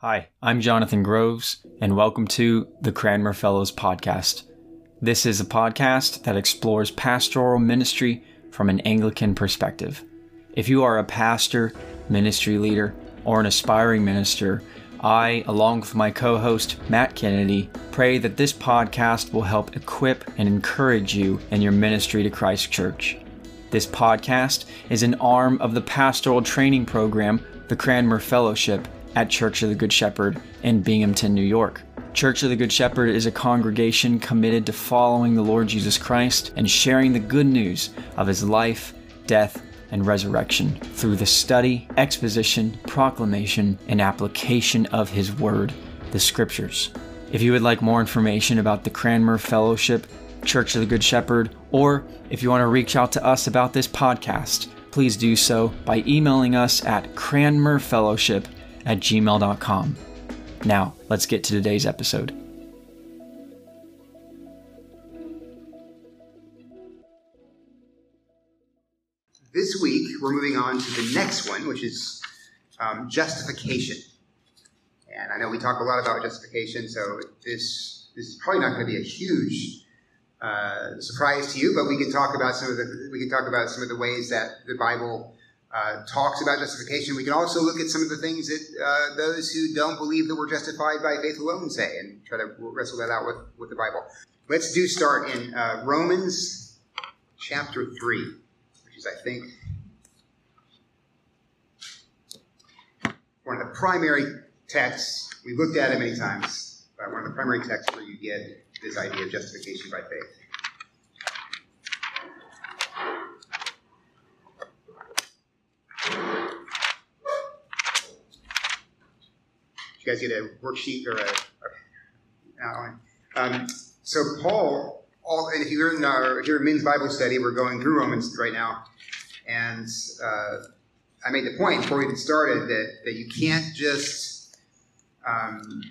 Hi, I'm Jonathan Groves, and welcome to the Cranmer Fellows Podcast. This is a podcast that explores pastoral ministry from an Anglican perspective. If you are a pastor, ministry leader, or an aspiring minister, I, along with my co host Matt Kennedy, pray that this podcast will help equip and encourage you in your ministry to Christ Church. This podcast is an arm of the pastoral training program, the Cranmer Fellowship, at Church of the Good Shepherd in Binghamton, New York. Church of the Good Shepherd is a congregation committed to following the Lord Jesus Christ and sharing the good news of his life, death, and resurrection through the study, exposition, proclamation, and application of His Word, the Scriptures. If you would like more information about the Cranmer Fellowship, Church of the Good Shepherd, or if you want to reach out to us about this podcast, please do so by emailing us at cranmerfellowship at gmail.com. Now, let's get to today's episode. This week, we're moving on to the next one, which is um, justification. And I know we talk a lot about justification, so this this is probably not going to be a huge uh, surprise to you, but we can talk about some of the we can talk about some of the ways that the Bible uh, talks about justification. We can also look at some of the things that uh, those who don't believe that we're justified by faith alone say, and try to wrestle that out with with the Bible. Let's do start in uh, Romans chapter three which is, I think, one of the primary texts. We've looked at it many times, but one of the primary texts where you get this idea of justification by faith. Did guys get a worksheet or a, outline? Um, so Paul all, if you're in our here in men's Bible study, we're going through Romans right now, and uh, I made the point before we even started that that you can't just um,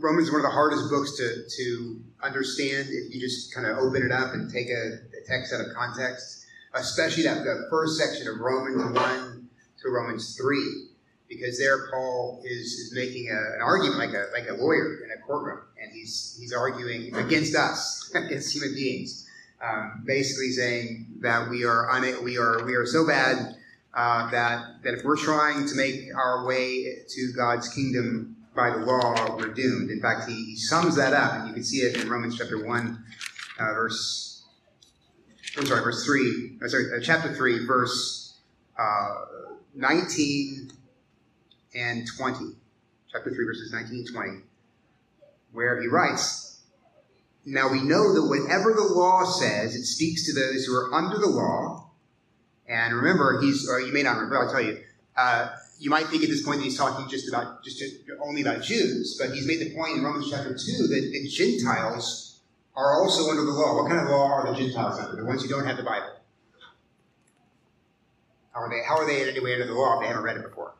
Romans is one of the hardest books to to understand if you just kind of open it up and take a, a text out of context, especially that the first section of Romans one to Romans three because there Paul is, is making a, an argument like a, like a lawyer in a courtroom, and he's, he's arguing against us, against human beings, um, basically saying that we are, una- we are, we are so bad uh, that, that if we're trying to make our way to God's kingdom by the law, we're doomed. In fact, he, he sums that up, and you can see it in Romans chapter 1, uh, verse, I'm sorry, verse 3, uh, sorry, uh, chapter 3, verse uh, 19 and 20, chapter 3, verses 19 and 20, where he writes, Now we know that whatever the law says, it speaks to those who are under the law. And remember, he's, or you may not remember, I'll tell you, uh, you might think at this point that he's talking just about, just only about Jews, but he's made the point in Romans chapter 2 that, that Gentiles are also under the law. What kind of law are the Gentiles under? The ones who don't have the Bible. How are they, how are they in any way under the law if they haven't read it before?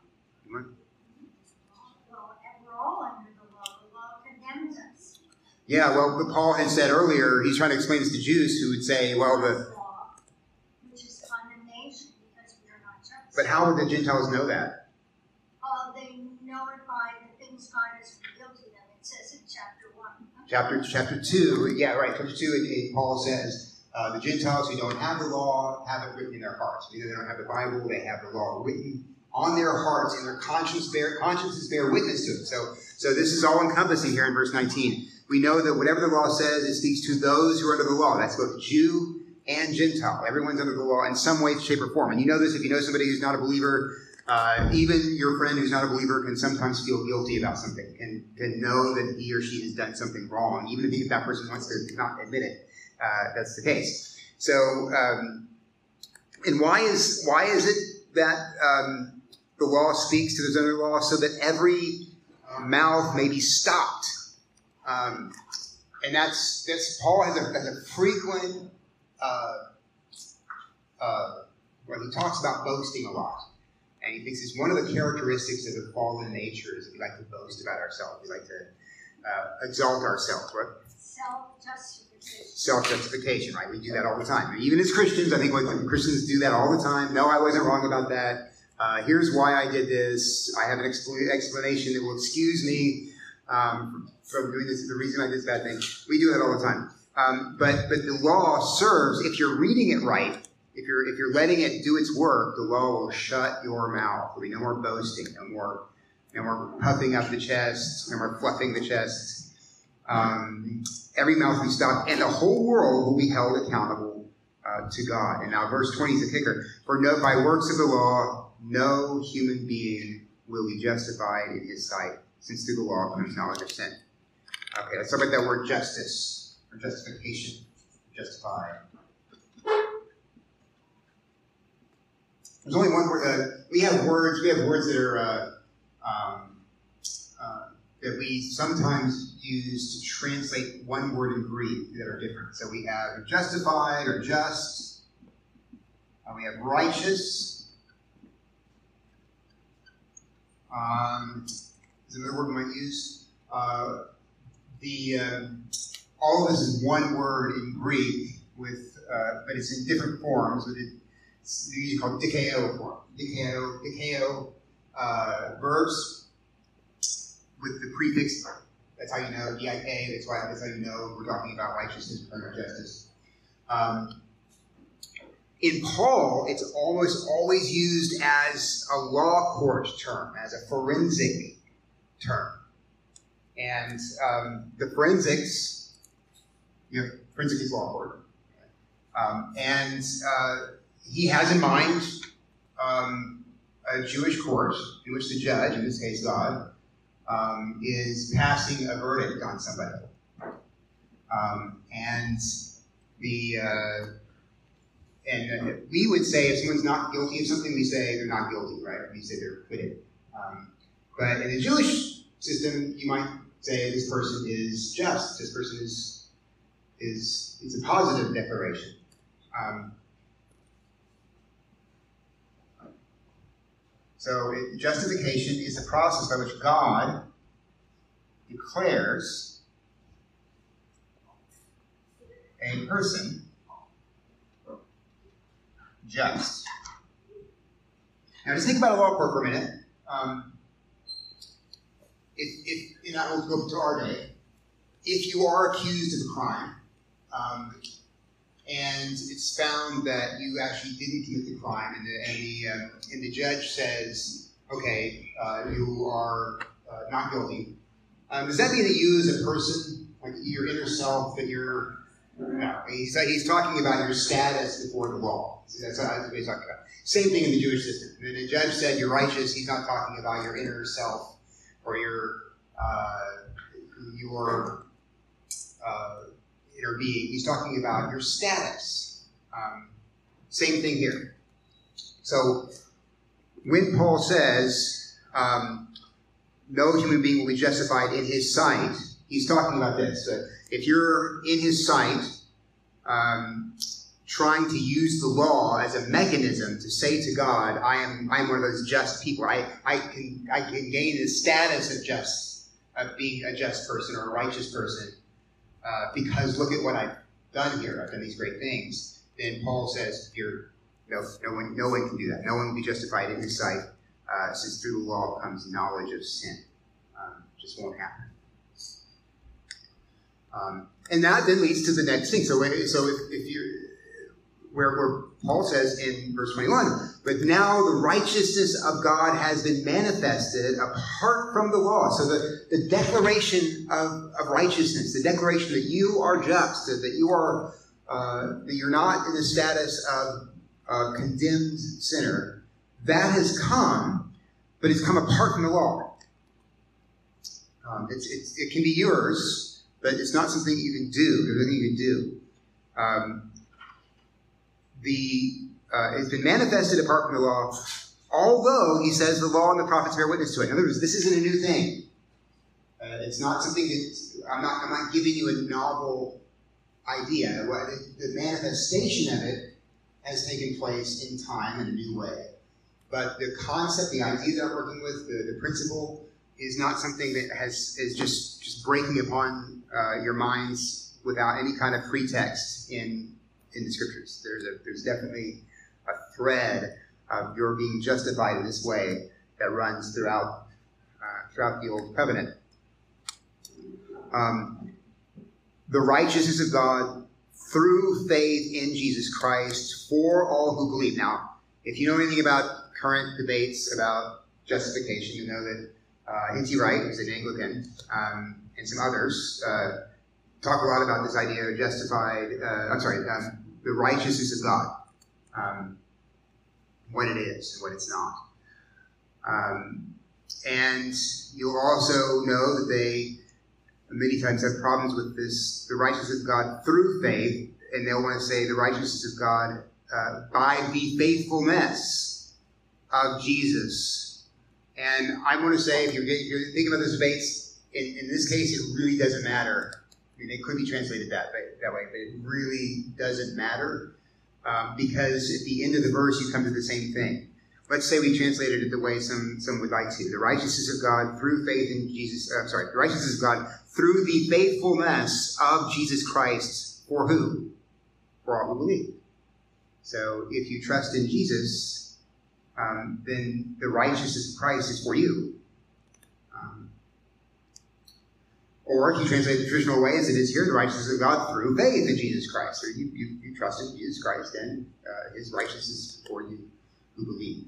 Yeah, well, Paul had said earlier, he's trying to explain this to Jews who would say, well, the. Which is condemnation because we are not just. But how would the Gentiles know that? Uh, they notify the things God has revealed to them. It says in chapter 1. Chapter, chapter 2, yeah, right, chapter 2, it, it, Paul says, uh, the Gentiles who don't have the law have it written in their hearts. Either they don't have the Bible, they have the law written on their hearts, and their conscience bear, consciences bear witness to it. So, so this is all encompassing here in verse 19 we know that whatever the law says, it speaks to those who are under the law. That's both Jew and Gentile. Everyone's under the law in some way, shape, or form. And you know this if you know somebody who's not a believer. Uh, even your friend who's not a believer can sometimes feel guilty about something, can, can know that he or she has done something wrong, even if, that person wants to not admit it. Uh, that's the case. So, um, and why is why is it that um, the law speaks to those under the law so that every mouth may be stopped um, and that's, that's Paul has a, has a frequent, uh, uh, where he talks about boasting a lot. And he thinks it's one of the characteristics of the fallen nature is that we like to boast about ourselves. We like to uh, exalt ourselves. What? Self-justification. Self-justification, right? We do that all the time. Even as Christians, I think when Christians do that all the time. No, I wasn't wrong about that. Uh, here's why I did this. I have an expl- explanation that will excuse me um, from doing this. The reason I did this bad thing. We do that all the time. Um, but but the law serves if you're reading it right. If you're if you're letting it do its work, the law will shut your mouth. There'll be no more boasting, no more no more puffing up the chest, no more fluffing the chest. Um, every mouth will be stopped, and the whole world will be held accountable uh, to God. And now, verse 20 is the kicker. For no, by works of the law, no human being will be justified in his sight, since through the law comes knowledge of sin. Okay, let's talk about that word justice, or justification, justified. There's only one word. Uh, we have words. We have words that are uh, um, uh, that we sometimes use to translate one word in Greek that are different. So we have justified or just. Uh, we have righteous. Um, is another word we might use. The um, all of this is one word in Greek with, uh, but it's in different forms. It, it's usually called dikeo form. Dikeo, dikeo uh, verbs with the prefix. That's how you know DIK. That's why. That's how you know we're talking about righteousness, criminal justice. Um, in Paul, it's almost always used as a law court term, as a forensic term. And um, the forensics, you know, forensic is law court. Um, and uh, he has in mind um, a Jewish court in which the judge, in this case God, um, is passing a verdict on somebody. Um, and the uh, and uh, we would say if someone's not guilty of something, we say they're not guilty, right? We say they're acquitted. Um, but in the Jewish system, you might say this person is just. This person is is it's a positive declaration. Um, so it, justification is the process by which God declares a person just. Now, just think about a law court for a minute. Um, if, if, and I will go to our day. If you are accused of a crime, um, and it's found that you actually didn't commit the crime, and the, and the, um, and the judge says, okay, uh, you are uh, not guilty, um, does that mean that you as a person, like your inner self, that you're no, he's, he's talking about your status before the law. That's what he's talking about. Same thing in the Jewish system. When the judge said you're righteous, he's not talking about your inner self or your uh, your uh, inner being. He's talking about your status. Um, same thing here. So when Paul says um, no human being will be justified in his sight, he's talking about this. Uh, if you're in his sight, um, trying to use the law as a mechanism to say to God, I am I am one of those just people. I, I can I can gain the status of just of being a just person or a righteous person uh, because look at what I've done here. I've done these great things. Then Paul says, you're no no one no one can do that. No one will be justified in his sight uh, since through the law comes knowledge of sin. Um, just won't happen. Um, and that then leads to the next thing. So, so if, if you, where, where Paul says in verse 21, but now the righteousness of God has been manifested apart from the law. So the, the declaration of, of righteousness, the declaration that you are just, that you are, uh, that you're not in the status of a condemned sinner, that has come, but it's come apart from the law. Um, it's, it's, it can be yours, but it's not something you can do. There's nothing you can do. Um, the uh, it's been manifested apart from the law, although he says the law and the prophets bear witness to it. In other words, this isn't a new thing. Uh, it's not something that I'm not. I'm not giving you a novel idea. The, manifestation of it has taken place in time in a new way. But the concept, the idea that I'm working with, the, the principle, is not something that has is just just breaking upon uh, your minds without any kind of pretext in in the scriptures. There's a there's definitely a thread of you're being justified in this way that runs throughout uh, throughout the old covenant. Um, the righteousness of God through faith in Jesus Christ for all who believe. Now, if you know anything about current debates about justification, you know that uh. Wright, who's an Anglican, um, and some others uh, talk a lot about this idea of justified, uh, I'm sorry, um, the righteousness of God, um, what it is and what it's not. Um, and you'll also know that they many times have problems with this, the righteousness of God through faith, and they'll want to say the righteousness of God uh, by the faithfulness of Jesus. And I want to say, if you're, you're thinking about those debates, in, in this case, it really doesn't matter. Mean, it could be translated that, that way, but it really doesn't matter um, because at the end of the verse, you come to the same thing. Let's say we translated it the way some, some would like to. The righteousness of God through faith in Jesus, I'm uh, sorry, the righteousness of God through the faithfulness of Jesus Christ for who? For all who believe. So if you trust in Jesus, um, then the righteousness of Christ is for you. Um, or if you translate the traditional way as it is here, the righteousness of God through faith in Jesus Christ. Or you, you, you trust in Jesus Christ and uh, his righteousness for you who believe.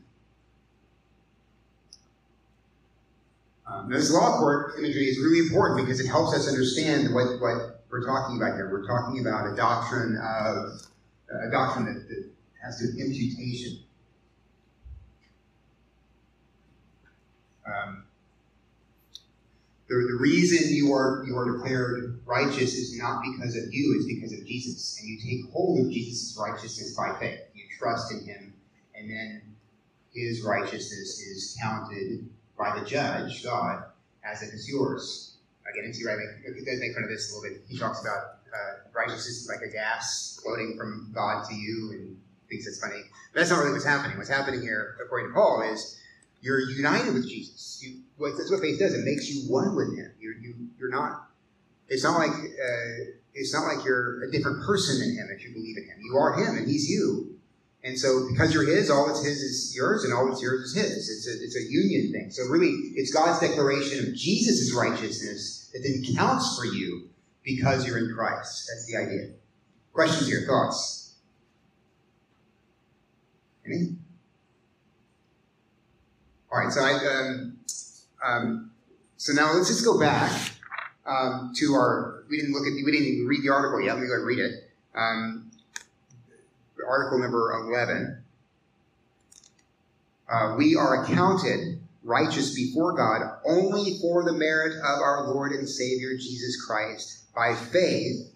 Um, this law court imagery is really important because it helps us understand what, what we're talking about here. We're talking about a doctrine of a doctrine that, that has to do imputation. Um, the, the reason you are you are declared righteous is not because of you, it's because of Jesus. And you take hold of Jesus' righteousness by faith. You trust in him, and then his righteousness is counted by the judge, God, as it is yours. Again, N.T. Wright does make fun of this a little bit. He talks about uh, righteousness is like a gas floating from God to you and thinks it's funny. But that's not really what's happening. What's happening here, according to Paul, is you're united with Jesus. You, that's what faith does. It makes you one with Him. You're, you, you're not. It's not like uh, it's not like you're a different person than Him if you believe in Him. You are Him, and He's you. And so, because you're His, all that's His is yours, and all that's yours is His. It's a, it's a union thing. So, really, it's God's declaration of Jesus' righteousness that then counts for you because you're in Christ. That's the idea. Questions here, thoughts? Any? All right, so I, um, um, so now let's just go back um, to our. We didn't look at. We didn't even read the article yet. Let me go and read it. Um, article number 11, uh, we are accounted righteous before God only for the merit of our Lord and Savior Jesus Christ by faith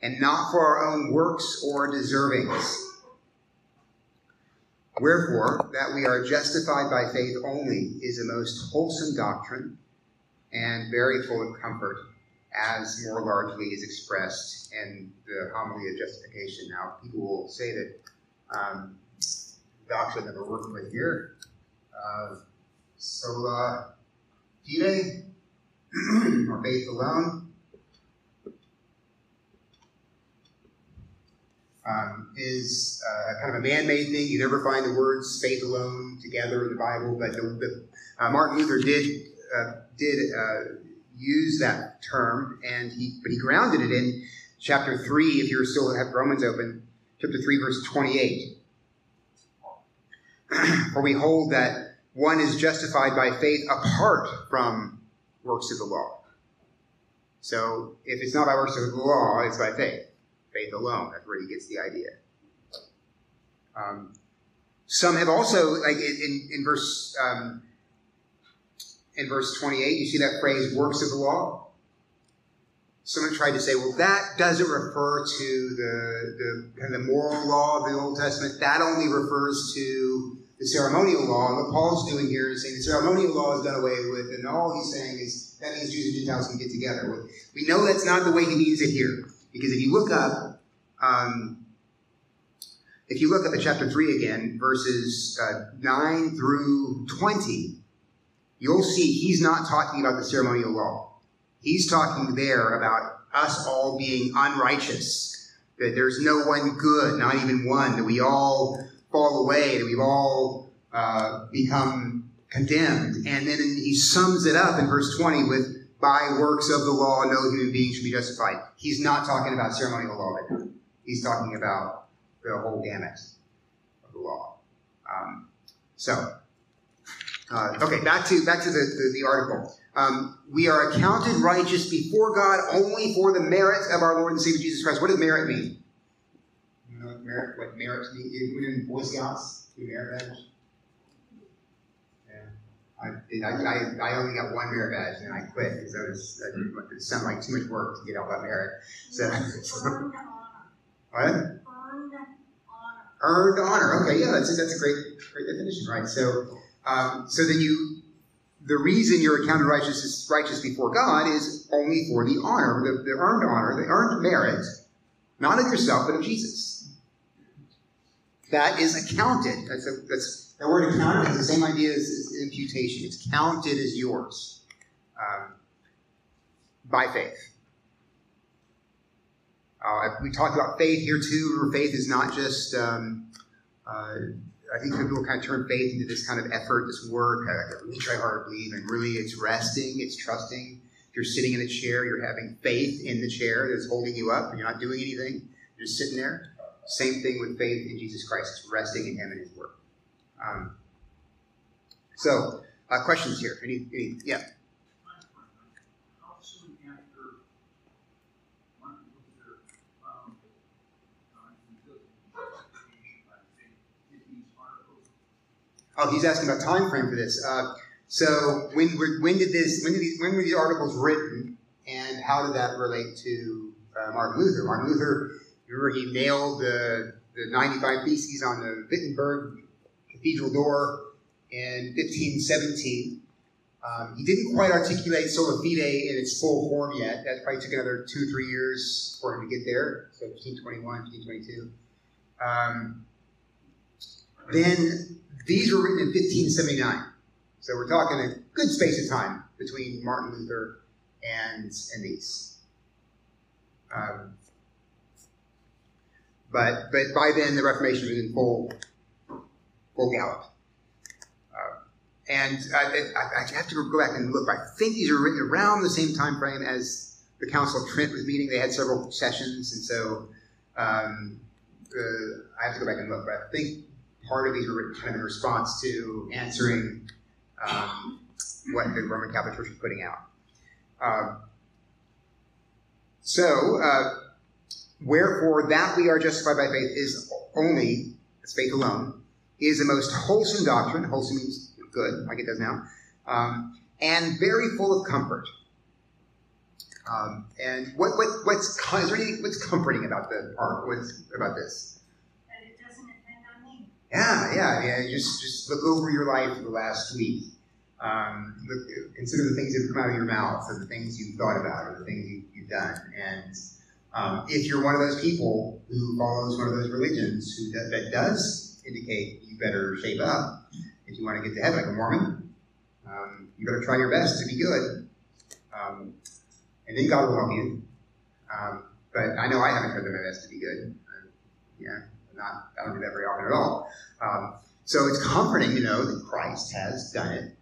and not for our own works or deservings. Wherefore, that we are justified by faith only is a most wholesome doctrine and very full of comfort as more largely is expressed in the homily of justification. Now, people will say that um, the doctrine that we're working with here, uh, sola fide, or faith alone, um, is uh, kind of a man-made thing. You never find the words faith alone together in the Bible, but the, the, uh, Martin Luther did uh, did uh, use that term, and he but he grounded it in chapter three. If you still have Romans open, chapter three, verse twenty-eight, for we hold that one is justified by faith apart from works of the law. So if it's not by works of the law, it's by faith, faith alone. That's where he gets the idea. Um, some have also, like in, in verse um, in verse 28, you see that phrase, works of the law? Someone tried to say, well, that doesn't refer to the, the kind of the moral law of the Old Testament. That only refers to the ceremonial law. And what Paul's doing here is saying the ceremonial law is done away with, and all he's saying is that means Jews and Gentiles can get together. We know that's not the way he means it here. Because if you look up, um, if you look up at chapter 3 again, verses uh, 9 through 20, you'll see he's not talking about the ceremonial law. He's talking there about us all being unrighteous, that there's no one good, not even one, that we all fall away, that we've all uh, become condemned. And then he sums it up in verse 20 with, by works of the law, no human being should be justified. He's not talking about ceremonial law right now. He's talking about the whole gamut of the law. Um, so, uh, okay, back to back to the, the, the article. Um, we are accounted righteous before God only for the merit of our Lord and Savior Jesus Christ. What does merit mean? You know what merit, what merit means? You in Boy Scouts? Do merit badge? I, I, I only got one merit badge and I quit because that was that, it sounded like too much work to get all that merit. So, Earned honor. What? Earned honor. Earned honor. Okay, yeah, that's a, that's a great great definition, right? So, um, so then you, the reason you're accounted righteous righteous before God is only for the honor, the, the earned honor, the earned merit, not of yourself but of Jesus. That is accounted. That's a, that's the word accounted is the same idea as, as imputation. It's counted as yours um, by faith. Uh, we talked about faith here too. Remember, faith is not just. Um, uh, I think people kind of turn faith into this kind of effort, this work. I really try hard to believe, and really, it's resting, it's trusting. If you're sitting in a chair, you're having faith in the chair that's holding you up, and you're not doing anything. You're just sitting there. Same thing with faith in Jesus Christ. It's resting in Him and His work. Um, so, uh, questions here? Any, any, yeah. How soon after Martin Luther found uh, justification by faith did these articles? Oh, he's asking about time frame for this. Uh, so when when did this when did these when were these articles written, and how did that relate to uh, Martin Luther? Martin Luther, remember he nailed the the 95 Theses on the Wittenberg Cathedral door in 1517. Um, he didn't quite articulate sola fide in its full form yet. That probably took another two, three years for him to get there. So 1521, 1522. Um, then these were written in 1579. So we're talking a good space of time between Martin Luther and, and these. Um, but, but by then, the Reformation was in full, full gallop. Uh, and I, I, I have to go back and look. I think these were written around the same time frame as the Council of Trent was meeting. They had several sessions, and so um, uh, I have to go back and look. But I think part of these were kind of in response to answering um, what the Roman Catholic Church was putting out. Um, so, uh, wherefore that we are justified by faith is only, it's faith alone, is the most wholesome doctrine. Wholesome means good, like it does now, um, and very full of comfort. Um, and what, what, what's is there what's comforting about the? What's about this? Yeah, yeah, yeah. Just just look over your life for the last week. Um, look, consider the things that have come out of your mouth, or the things you've thought about, or the things you, you've done. And um, if you're one of those people who follows one of those religions who that, that does indicate you better shape up if you want to get to heaven, like a Mormon, um, you better try your best to be good, um, and then God will help you. Um, but I know I haven't tried my best to be good. Uh, yeah, not I don't do that very often at all. Um, so it's comforting to know that Christ has done it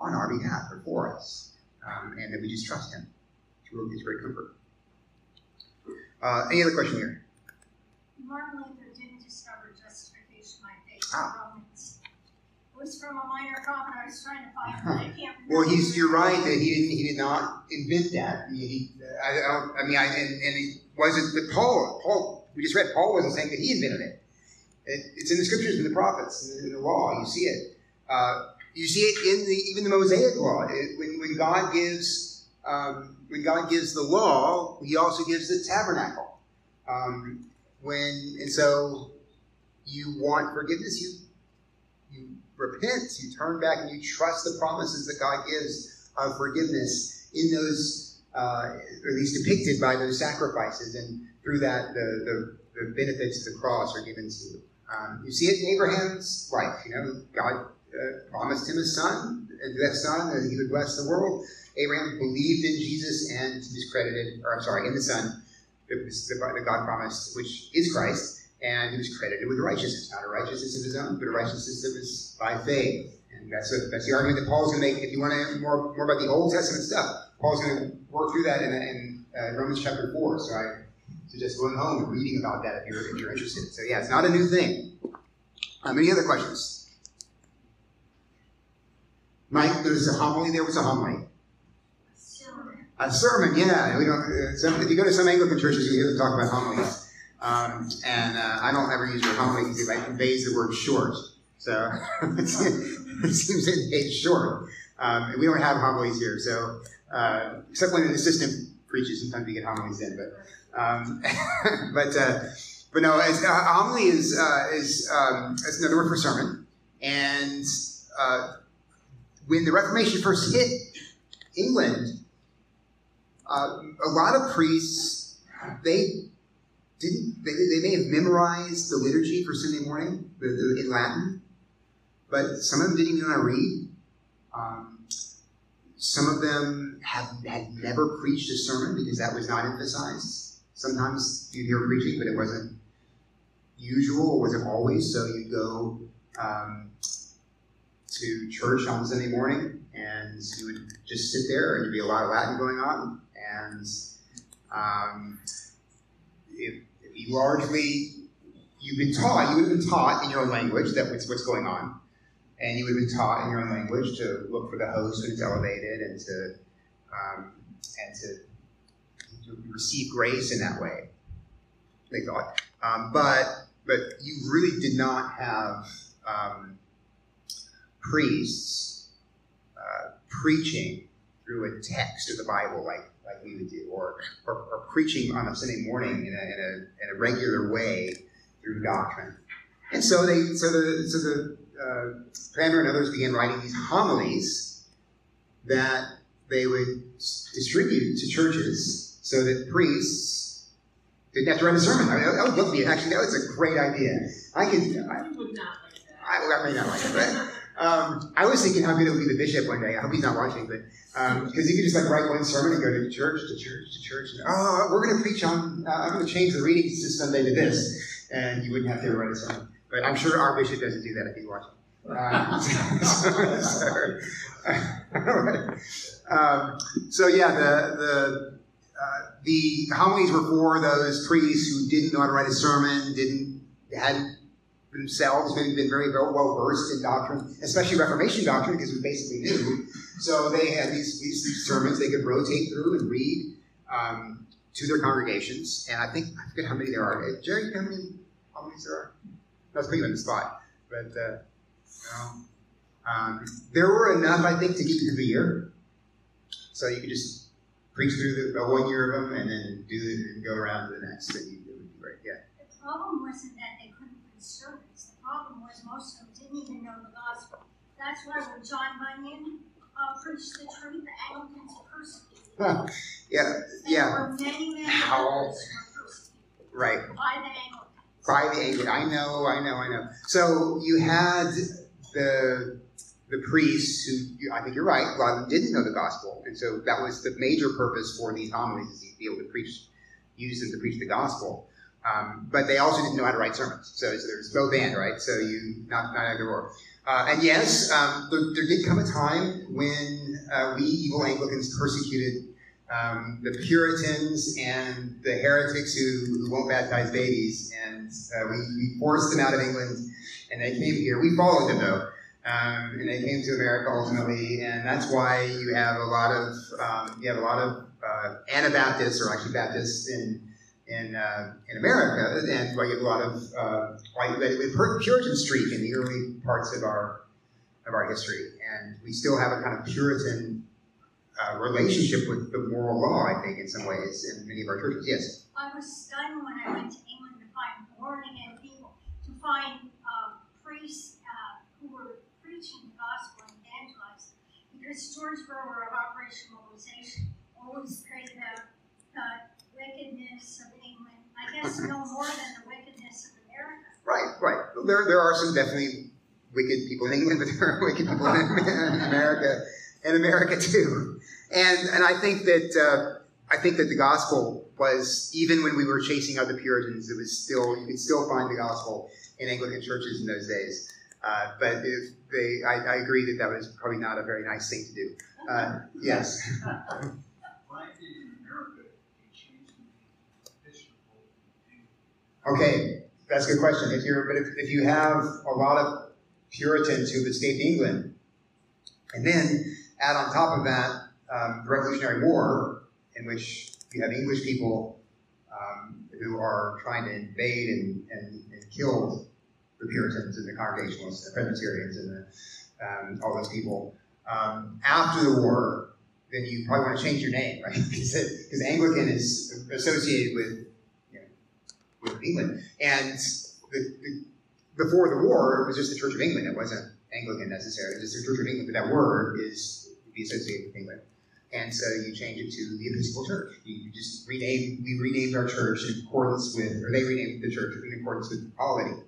on our behalf or for us, um, and that we just trust Him. It's, really, great comfort. Uh, any other question here? Martin Luther didn't discover justification by faith Ah. Romans. It was from a minor prophet. I was trying to find but I can't. Well, he's you're right that he didn't he did not invent that. He, he, I, I. I mean, I, and, and it wasn't. But Paul, Paul, we just read. Paul wasn't saying that he invented it. It it's in the scriptures, in the prophets, in the, in the law. You see it. Uh, you see it in the even the Mosaic law. It, when when God gives um, when God gives the law, He also gives the tabernacle. Um, when and so you want forgiveness, you you repent, you turn back, and you trust the promises that God gives of forgiveness in those, uh, or at least depicted by those sacrifices, and through that, the, the, the benefits of the cross are given to you. Um, you see it in Abraham's life. You know, God uh, promised him a son, and that son, he would bless the world. Abraham believed in Jesus and was credited, or I'm sorry, in the son that, God promised, which is Christ, and he was credited with righteousness, not a righteousness of his own, but a righteousness that was by faith. And that's that's the argument that Paul's going to make. If you want to more more about the Old Testament stuff, Paul's going to work through that in, in uh, Romans chapter four. So I suggest going home and reading about that if you're if you're interested. So yeah, it's not a new thing. Um, any other questions? Mike, there's a homily. There was a homily. A Sermon. A sermon, yeah. We don't. Uh, if you go to some Anglican churches, you hear them talk about homilies. Um, and uh, I don't ever use the word homily because it conveys the word short. So it seems it it's short. Um, and we don't have homilies here. So uh, except when an assistant preaches, sometimes we get homilies in. But um, but uh, but no, uh, homily is uh, is um, is another word for sermon. And uh, when the Reformation first hit England, uh, a lot of priests they didn't they, they may have memorized the liturgy for Sunday morning in Latin, but some of them didn't even know how to read. Um, some of them have had never preached a sermon because that was not emphasized. Sometimes you'd hear preaching, but it wasn't usual or wasn't always. So you'd go um, to church on Sunday morning, and you would just sit there, and there'd be a lot of Latin going on, and um, if, if you largely you've been taught, you would have been taught in your own language that what's what's going on, and you would have been taught in your own language to look for the host when it's elevated, and to um, and to, receive grace in that way. They thought, um, but but you really did not have um, priests uh, preaching through a text of the Bible like like we would do, or, or, or preaching on a Sunday morning in a, in a, in a regular way through doctrine. And so they, so the, so the uh, Cranmer and others began writing these homilies that they would distribute to churches so that priests didn't have to write a sermon. I mean, that would look me actually that was a great idea. I could, I, You would not like that. I, I may not like it, but um, I was thinking how good it would be the bishop one day. I hope he's not watching, but because you could just like write one sermon and go to church to church to church. And, oh, we're going to preach on. Uh, I'm going to change the readings this Sunday to this, and you wouldn't have to write a sermon. But I'm sure our bishop doesn't do that if he's watching. Um, so, um, so yeah, the the the homilies were for those priests who didn't know how to write a sermon, didn't hadn't themselves maybe been very well, versed in doctrine, especially Reformation doctrine, because we basically knew. So they had these, these, these sermons they could rotate through and read um, to their congregations. And I think, I forget how many there are. Uh, Jerry, you know how many homilies there are? That's putting you on the spot. But, uh, um, there were enough, I think, to get you through the year. So you could just preach through the, one year of them and then do the, and go around to the next. And you, it would be great. Yeah. The problem wasn't that they couldn't preach sermons. The problem was most of them didn't even know the gospel. That's why when John Bunyan uh, preached the truth, the Anglicans were persecuted. Huh. Yeah. There Yeah. were many, many How- others were persecuted Right. by the Anglicans. by the Anglican. I know, I know, I know. So you had the the priests who I think you're right. A lot of them didn't know the gospel, and so that was the major purpose for these homilies is to be able to preach, use them to preach the gospel. Um, but they also didn't know how to write sermons. So, so there's both and, right? So you not not either or. Uh, and yes, um, there, there did come a time when uh, we evil Anglicans persecuted um, the Puritans and the heretics who, who won't baptize babies, and uh, we, we forced them out of England, and they came here. We followed them though, um, and they came to America ultimately, and that's why you have a lot of um, you have a lot of uh, Anabaptists or actually Baptists in in uh, in America, and why you have a lot of uh, white with Puritan streak in the early parts of our of our history, and we still have a kind of Puritan uh, relationship with the moral law, I think, in some ways, in many of our churches. Yes. I was stunned when I went to England to find born again people, to find uh, priests uh, who were preaching the gospel and evangelizing. Because George Verwer of Operation Mobilization always prayed about the wickedness of England. I guess no more than the wickedness of America. Right, right. There, there are some definitely wicked people in England, but there are wicked people in, America, in America too. And and I think that uh, I think that the gospel was even when we were chasing out the Puritans, it was still you could still find the gospel in Anglican churches in those days. Uh, but they, I, I, agree that that was probably not a very nice thing to do. Uh, yes. Okay, that's a good question. If you're, but if, if you have a lot of Puritans who've escaped England, and then add on top of that um, the Revolutionary War, in which you have English people um, who are trying to invade and, and, and, kill the Puritans and the Congregationalists, the Presbyterians, and the, um, all those people. Um, after the war, then you probably want to change your name, right? Because Anglican is associated with with England. And the, the, before the war, it was just the Church of England. It wasn't Anglican necessarily. It was just the Church of England, but that word is be associated with England. And so you change it to the Episcopal Church. You just rename, we renamed our church in accordance with, or they renamed the church in accordance with the polity,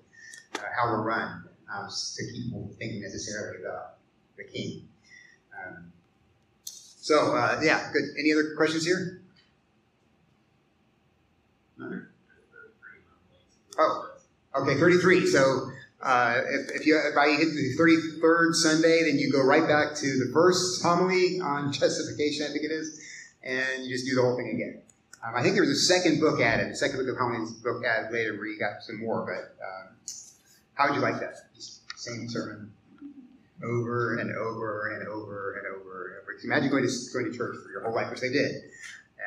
uh, how we're run, um, to keep people thinking necessarily about the king. Um, so, uh, yeah, good. Any other questions here? Oh, okay, 33. So uh, if, if, you if I hit the 33rd Sunday, then you go right back to the first homily on justification, I think it is, and you just do the whole thing again. Um, I think there was a second book added, the second book of homilies book added later where you got some more, but um, how would you like that? Just same sermon over and over and over and over and over. Imagine going to, going to church for your whole life, which they did,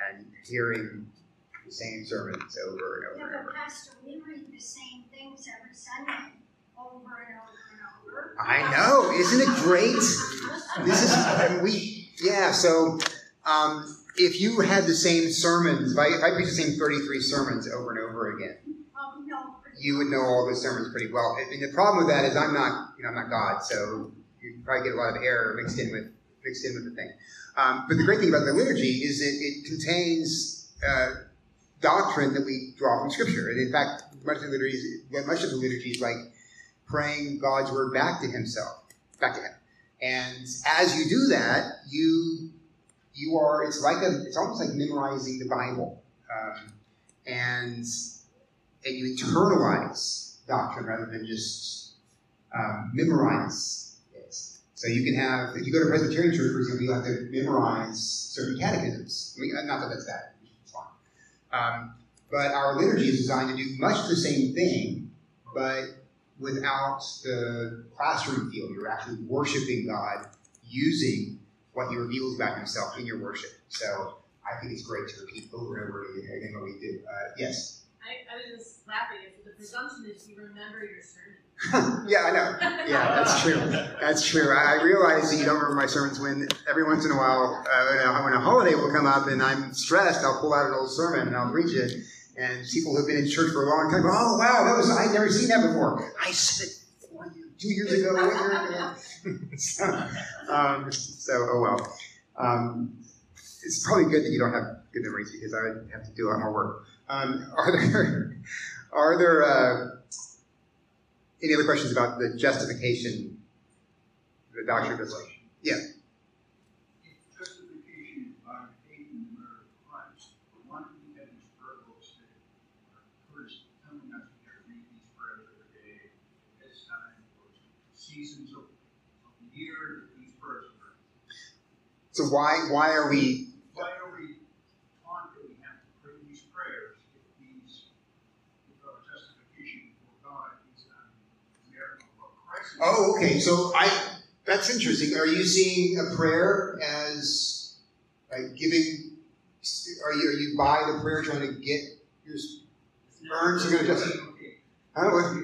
and hearing the same sermons over and over yeah, and over. Pastor, we read the same things every Sunday over and over and over. I know, isn't it great? this is we yeah. So um, if you had the same sermons, if I, if I preach the same thirty-three sermons over and over again, you would know all the sermons pretty well. And the problem with that is I'm not, you know, I'm not God, so you probably get a lot of error mixed in with mixed in with the thing. Um, but the great thing about the liturgy is that it contains uh, doctrine that we draw from Scripture. And in fact, much of the liturgy, much of the liturgy is like praying God's word back to Himself, back to Him. And as you do that, you you are it's like a it's almost like memorizing the Bible, um, and and you internalize doctrine rather than just um, memorize it. So you can have if you go to Presbyterian church, for example, you have to memorize certain catechisms. I mean, not that that's bad um, but our liturgy is designed to do much the same thing, but without the classroom feel. You're actually worshiping God using what He reveals about Himself in your worship. So I think it's great to repeat over and over again what we do. Uh, yes? I, I, was just laughing. The presumption is you remember your sermon. yeah, I know. Yeah, that's true. That's true. I, I, realize that you don't remember my sermons when every once in a while, uh, when, a, when, a, holiday will come up and I'm stressed, I'll pull out an old sermon and I'll preach it. And people who've been in church for a long time go, oh, wow, that was, I'd never seen that before. I said it two years ago, ago. so, um, so, oh well. Um, it's probably good that you don't have good memories because I would have to do a lot more work. Um, are there, are there, uh, any other questions about the justification, of the doctrine of this? Yeah. Justification by faith in the merit of Christ. One thing that is verbose that first telling us to read these prayers every day, this time, or seasons of, of the year that these prayers are. So why why are we Oh, okay. So I that's interesting. Are you seeing a prayer as like giving? Are you are you by the prayer trying to get your earn are going to just? Huh?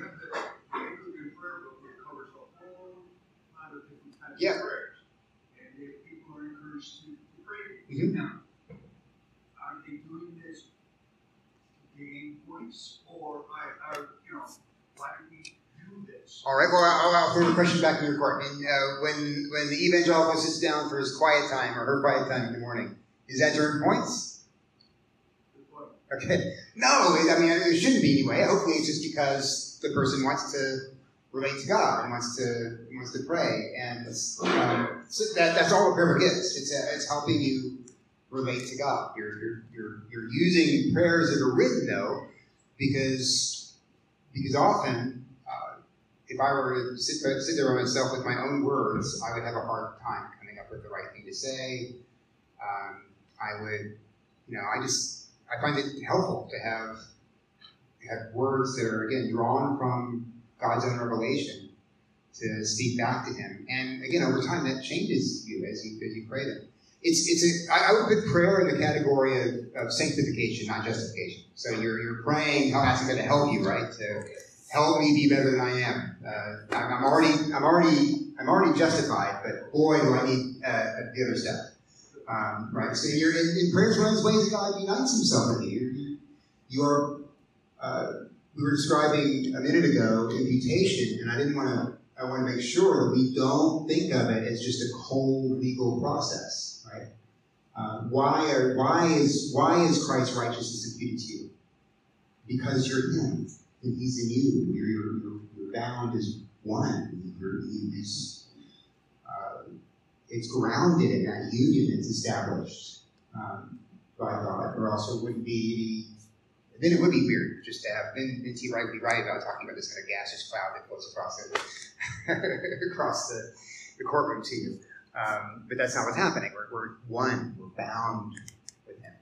Yeah. And if people are encouraged to pray, mm-hmm. now, are they doing this to gain points, or I, I, you know, why do we all right. Well, I'll, I'll throw the question back in your court. Uh, when when the evangelical sits down for his quiet time or her quiet time in the morning, is that to earn points? Okay. No, I mean it shouldn't be anyway. Hopefully, it's just because the person wants to relate to God and wants to wants to pray, and um, so that, that's all a prayer is. It's a, it's helping you relate to God. You're, you're, you're, you're using prayers that are written, though, because, because often, uh, if I were to sit, sit there by myself with my own words, I would have a hard time coming up with the right thing to say. Um, I would, you know, I just, I find it helpful to have, have words that are, again, drawn from God's own revelation to speak back to Him. And again, over time, that changes you as you, as you pray them it's it's a I, I would put prayer in the category of, of sanctification, not justification. So you're you're praying, how asking God to help you, right? To help me be better than I am. Uh, I'm, already I'm already I'm already justified, but boy, do I need uh, the other stuff. Um, right? So you're in, in prayers one of those ways that God unites Himself with you. You, you are. Uh, we were describing a minute ago imputation, and I didn't want to. I want to make sure that we don't think of it as just a cold legal process right? Uh, why are why is why is Christ's righteousness imputed to you? Because you're Him and He's in you. You're you're, bound as one. You're, is, uh, it's grounded in that union that's established um, by God, or else it wouldn't be. Then it would be weird just to have. Then, then T. Wright would be right about talking about this kind of gaseous cloud that floats across the across the, the courtroom to you. Um, but that's not what's happening. We're, we're one. We're bound with Him.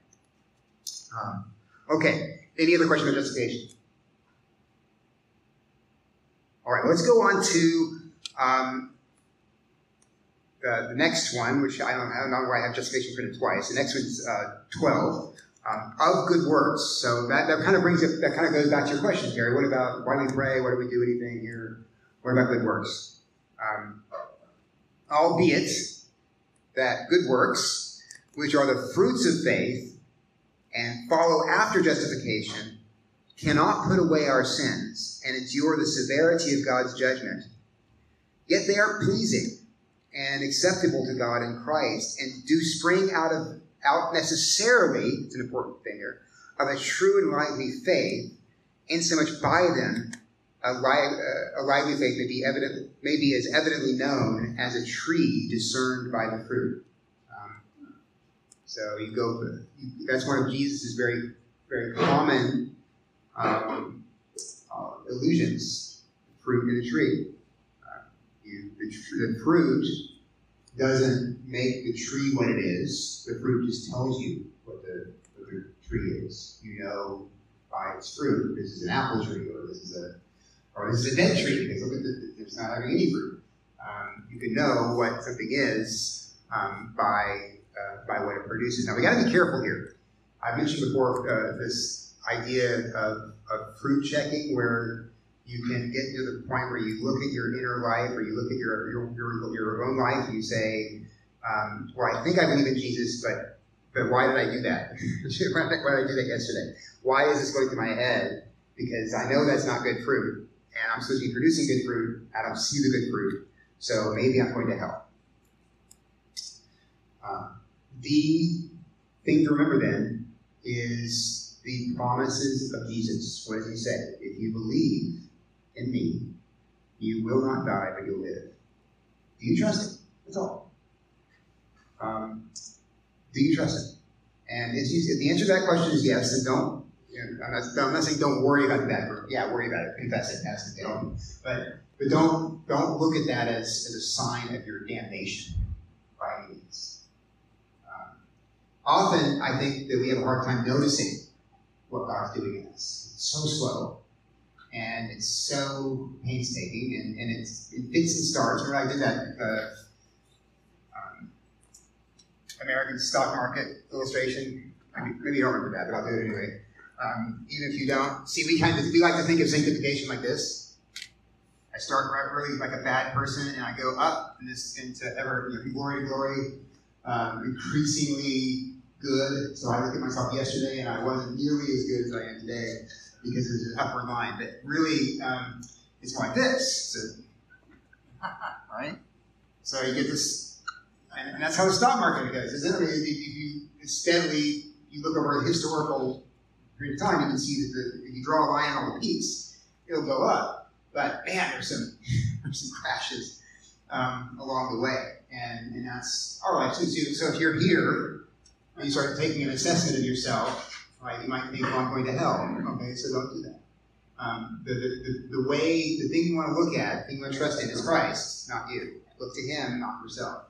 Um, okay. Any other questions on justification? All right. Let's go on to um, the, the, next one, which I don't, I don't know why I have justification printed twice. The next one's uh, 12. Um, of good works. So that, that kind of brings it, that kind of goes back to your question, Gary. What about why do we pray? Why do we do anything here? What about good works? Um, albeit that good works, which are the fruits of faith and follow after justification, cannot put away our sins and endure the severity of God's judgment. Yet they are pleasing and acceptable to God in Christ and do spring out of out necessarily, it's an important thing here, of a true and lively faith, insomuch by them a, a lively faith may be evident, may be as evidently known as a tree discerned by the fruit. Um, so you go. That's one of Jesus' very, very common um, uh, illusions: fruit in a tree. Uh, you, the, the fruit doesn't make the tree what it is. The fruit just tells you what the, what the tree is. You know by its fruit. This is an apple tree, or this is a or this is a dead tree because look at the, it's not having any fruit. Um, you can know what something is um, by uh, by what it produces. Now we got to be careful here. I mentioned before uh, this idea of, of fruit checking, where you can get to the point where you look at your inner life, or you look at your your, your, your own life, and you say, um, "Well, I think I believe in Jesus, but but why did I do that? why did I do that yesterday? Why is this going through my head? Because I know that's not good fruit." and I'm supposed to be producing good fruit. I don't see the good fruit, so maybe I'm going to hell. Um, the thing to remember then is the promises of Jesus. What does he say? If you believe in me, you will not die, but you'll live. Do you trust him? That's all. Um, do you trust him? And if, you, if the answer to that question is yes, then don't I'm, not, I'm not saying don't worry about that. Yeah, worry about it. Confess it. Ask the devil. But but don't don't look at that as, as a sign of your damnation by any means. Um, often, I think that we have a hard time noticing what God's doing in us. It's so slow, and it's so painstaking, and, and it's, it fits and starts. Remember, I did that uh, um, American stock market illustration. maybe you don't remember that, but I'll do it anyway. Um, even if you don't. See, we kind of we like to think of sanctification like this. I start really like a bad person, and I go up in this into ever you know, glory glory, um, increasingly good. So I look at myself yesterday, and I wasn't nearly as good as I am today because there's an upward line. But really, um, it's like this. So, right? So you get this, and, and, that's how the stock market goes, isn't it? If you steadily you look over a historical period of time, you can see that the, if you draw a line on the peaks, it'll go up. But man, there's some there's some crashes um, along the way, and and that's all right. So, so if you're here and you start taking an assessment of yourself, right, you might think, well, I'm going to hell. Okay, so don't do that. Um, the, the, the, way, the thing you want to look at, the thing you want to trust in is Christ, not you. Look to Him, not yourself.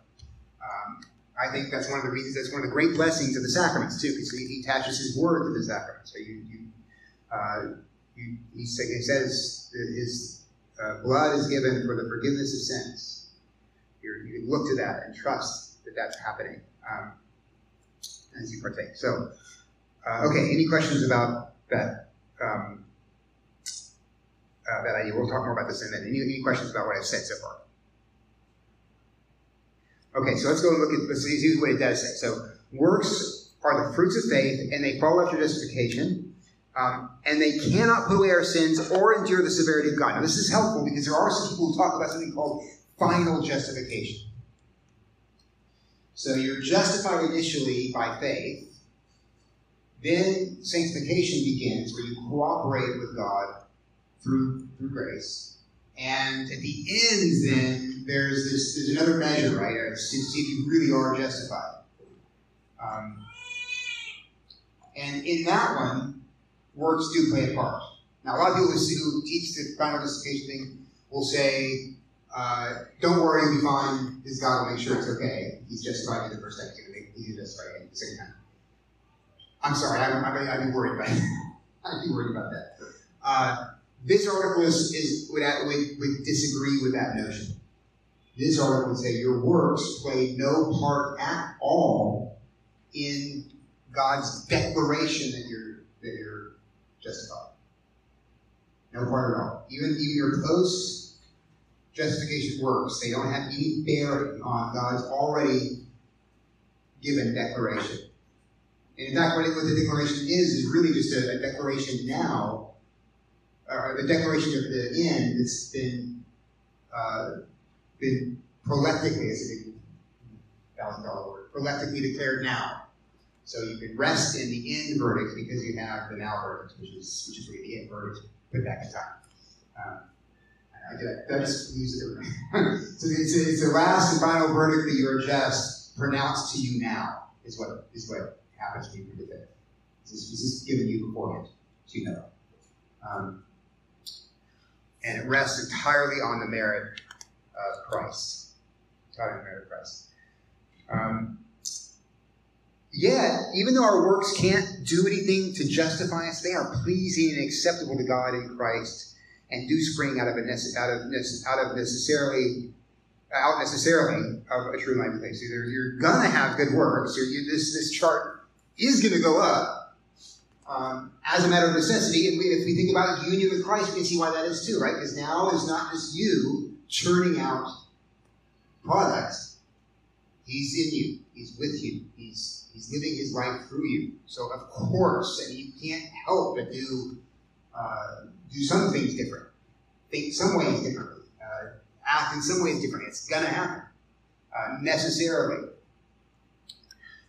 Um, I think that's one of the reasons, that's one of the great blessings of the sacraments, too, because he, he attaches His Word to the sacraments. So you, you, uh, you he, say, he says His uh, blood is given for the forgiveness of sins. You're, you can look to that and trust that that's happening um, as you partake. So, uh, okay, any questions about that? Um, uh, that idea. We'll talk more about this in a minute. Any, any questions about what I've said so far? Okay, so let's go and look at let's see what it does say. So works are the fruits of faith, and they follow after justification, um, and they cannot put away our sins or endure the severity of God. Now this is helpful because there are some people who talk about something called final justification. So you're justified initially by faith. Then sanctification begins, where you cooperate with God through through grace. And at the end, then there's this there's another measure, right? To see if you really are justified. Um, and in that one, works do play a part. Now, a lot of people who teach the final justification thing will say, uh, "Don't worry, you'll be fine. His God will make sure it's okay. He's justified you the first time. He's to justified you the second time." I'm sorry, I'm, I'm, be worried about. I'd be worried about that. Uh, this article is, is would, would, would disagree with that notion. This article would say your works play no part at all in God's declaration that you're that you're justified. No part at all. Even even your post justification works, they don't have any bearing on God's already given declaration. And in fact, what the declaration is is really just a, a declaration now uh, the declaration of the end that's been uh, been proleptically, thousand dollar word, proleptically declared now. So you can rest in the end verdict because you have the now verdict, which is which is really the end verdict put back in time. Um, Just use it? so it's, it's the last and final verdict that you are just pronounced to you now is what is what happens when you prove it. This is given you beforehand, so you know. Um, and it rests entirely on the merit of Christ. Entirely on the merit of Christ. Um, yet, even though our works can't do anything to justify us, they are pleasing and acceptable to God in Christ, and do spring out of a out of out of necessarily out necessarily of a true life place. So you're gonna have good works. You, this this chart is gonna go up um, as a matter of necessity. And we, if we think about union with Christ, we can see why that is too, right? Because now is not just you churning out products. He's in you. He's with you. He's he's living his life through you. So of course, and you can't help but do uh, do some things different, think some ways differently, uh, act in some ways differently. It's gonna happen uh, necessarily.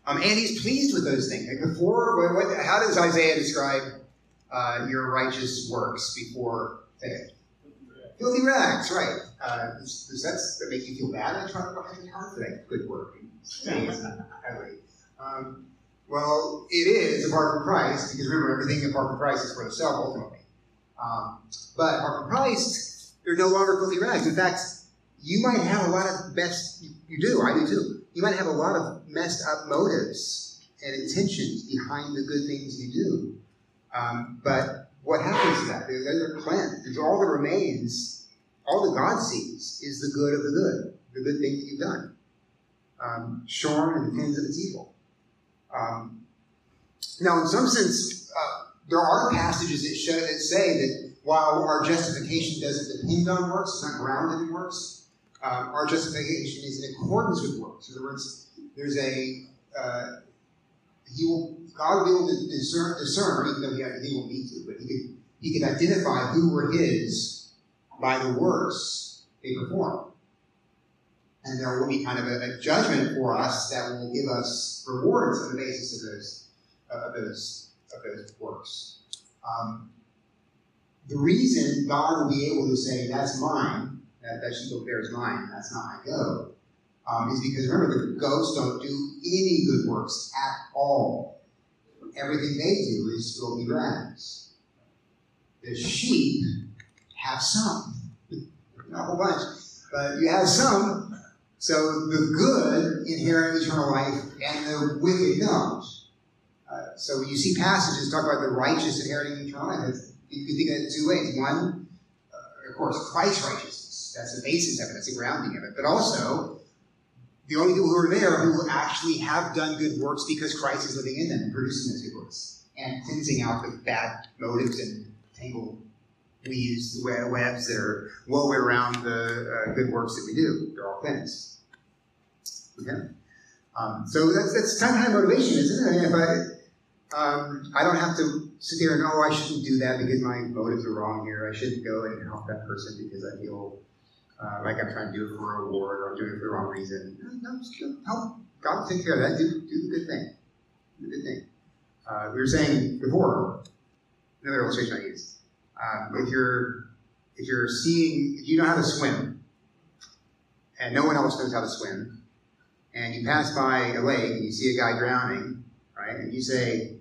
Um, and he's pleased with those things. Like before, what, how does Isaiah describe uh, your righteous works before faith? Filthy rags, right? Uh, does, does that make you feel bad? I try to calculate good work. um, well, it is apart from Christ, because remember, everything apart from Christ is for the self ultimately. Um, but from Christ, you're no longer filthy rags. In fact, you might have a lot of best, you, do, I do too you might have a lot of messed up motives and intentions behind the good things you do. Um, but what happens to that? They're, cleansed. There's all that remains, all that God sees is the good of the good, the good things that you've done. Um, shorn and the pins of its evil. Um, now, in some sense, uh, there are passages that, show, that say that while our justification doesn't depend on works, it's not grounded in works, um, our justification is in accordance with works. In other words, there's a uh, he will God will be able to discern, discern even though he, he won't need to, but he could he could identify who were his by the works they perform. And there will be kind of a, a judgment for us that will give us rewards on the basis of those uh, of those of those works. Um, the reason God will be able to say, "That's mine," that, that sheep over is mine, that's not my goat, um, is because remember, the goats don't do any good works at all. Everything they do is filthy rags. The sheep have some, not a whole bunch, but you have some. So the good inherit eternal life, and the wicked don't. So when you see passages talk about the righteous inheriting eternal life, you can think of it two ways. One, uh, of course, Christ's righteousness. That's the basis of it. That's the grounding of it. But also, the only people who are there who actually have done good works because Christ is living in them and producing those good works and cleansing out the bad motives and tangled weaves, the webs that are woven around the uh, good works that we do. They're all cleansed. Okay? Um, so that's, that's kind of motivation, isn't it? I mean, if I, um, I don't have to sit there and, oh, I shouldn't do that because my motives are wrong here. I shouldn't go and help that person because I feel uh, like I'm trying to do it for a reward or I'm doing it for the wrong reason. No, just help. God will take care of that. Do, do the good thing. Do the good thing. Uh, we were saying before, another illustration I used. Um, if you're if you're seeing if you know how to swim and no one else knows how to swim, and you pass by a lake and you see a guy drowning, right? And you say,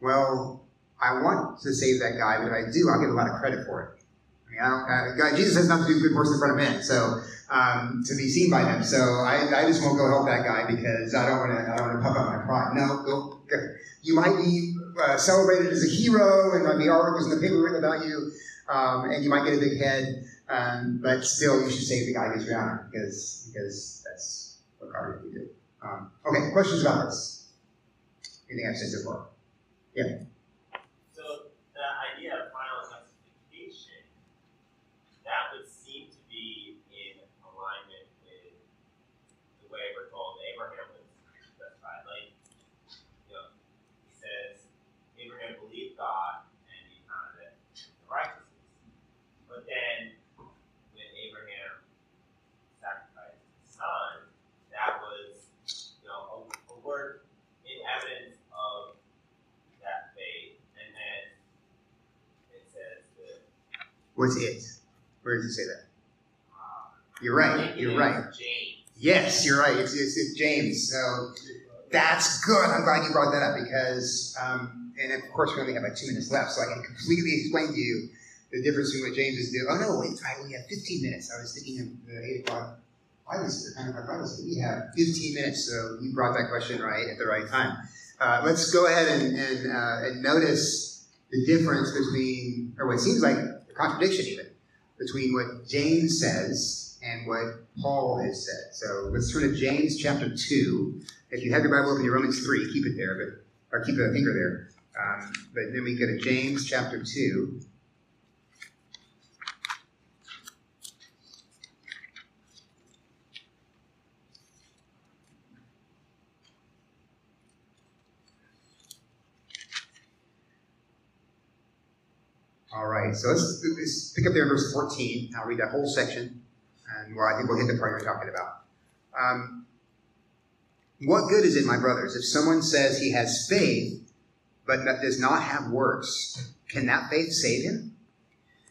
"Well, I want to save that guy, but if I do, I'll get a lot of credit for it." I mean, I don't, uh, God, Jesus has not to do with good works in front of men, so um, to be seen by them. So I, I just won't go help that guy because I don't want to. I don't want to puff up my pride. No, go. go. You might be uh, celebrated as a hero, and might be articles in the paper written about you, um, and you might get a big head. Um, but still, you should save the guy who's drowning because because that's what God would do. Um, okay, questions about this? Anything I've said so far? Yeah. So the idea of final justification, that would seem to be in alignment with the way we're told Abraham was justified. Like, you know, he says Abraham believed God and he counted it the righteousness. But then when Abraham sacrificed his son, that was, you know, a, a word in evidence of that faith. And then it says that What's it? Where does it say that? You're right. You're right. James. Yes, you're right. It's, it's, it's James. So that's good. I'm glad you brought that up because, um, and of course, we only have like two minutes left, so I can completely explain to you the difference between what James is doing. Oh no, wait, I only have 15 minutes. I was thinking of the eight o'clock. I was kind of Bible study. We have 15 minutes, so you brought that question right at the right time. Uh, let's go ahead and and, uh, and notice the difference between, or what seems like contradiction even, between what James says and what Paul has said. So let's turn to James chapter 2. If you have your Bible open in Romans 3, keep it there, but or keep a finger there. Um, but then we go to James chapter 2. All right, so let's, let's pick up there in verse 14. I'll read that whole section, and well, I think we'll hit the part you're talking about. Um, what good is it, my brothers, if someone says he has faith, but that does not have works? Can that faith save him?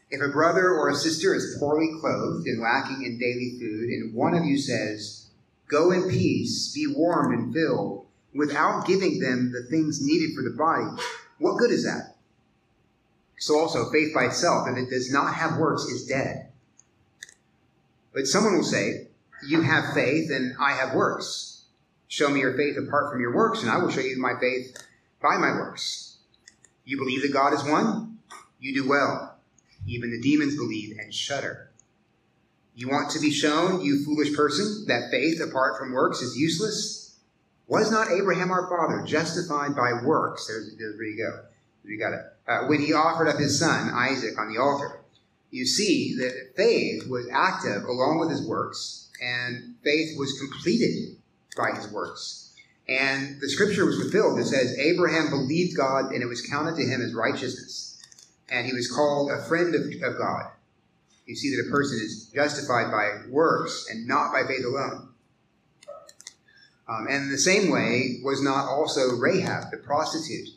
If a brother or a sister is poorly clothed and lacking in daily food, and one of you says, Go in peace, be warmed and filled, without giving them the things needed for the body, what good is that? So also, faith by itself, if it does not have works, is dead. But someone will say, You have faith, and I have works. Show me your faith apart from your works, and I will show you my faith by my works. You believe that God is one? You do well. Even the demons believe and shudder. You want to be shown, you foolish person, that faith apart from works is useless? Was not Abraham our father justified by works? Where you go. You got it. Uh, when he offered up his son, Isaac, on the altar. You see that faith was active along with his works, and faith was completed by his works. And the scripture was fulfilled. It says, Abraham believed God, and it was counted to him as righteousness. And he was called a friend of, of God. You see that a person is justified by works and not by faith alone. Um, and in the same way was not also Rahab, the prostitute,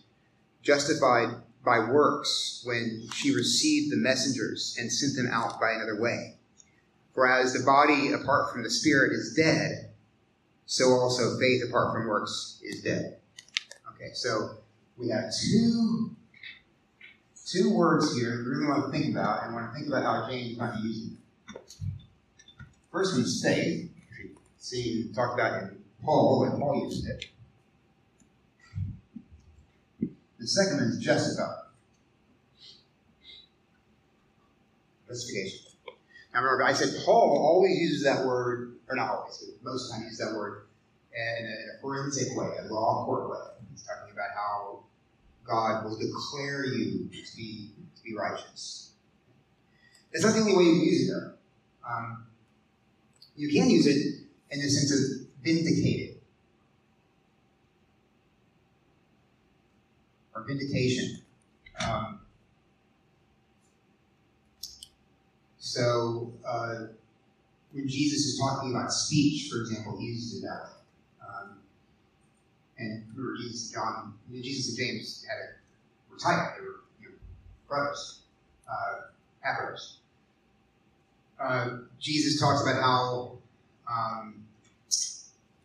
justified by works when she received the messengers and sent them out by another way. For as the body apart from the spirit is dead, so also faith apart from works is dead. Okay, so we have two two words here that we really want to think about and want to think about how James might be using them. First one is faith. See, talked about in Paul and Paul used it. The second is justify. Justification. Now remember, I said Paul always uses that word, or not always, but most of the time uses that word in a, in forensic way, a law court way. He's talking about how God will declare you to be, to be righteous. That's not the only way you can use it, though. Um, you can use it in the sense of vindicated or vindication. Um, so, uh, when Jesus is talking about speech, for example, he uses it that way. Um, and remember, Jesus, John, Jesus and James had a, were tight. They were you know, brothers, uh, half brothers. Uh, Jesus talks about how um,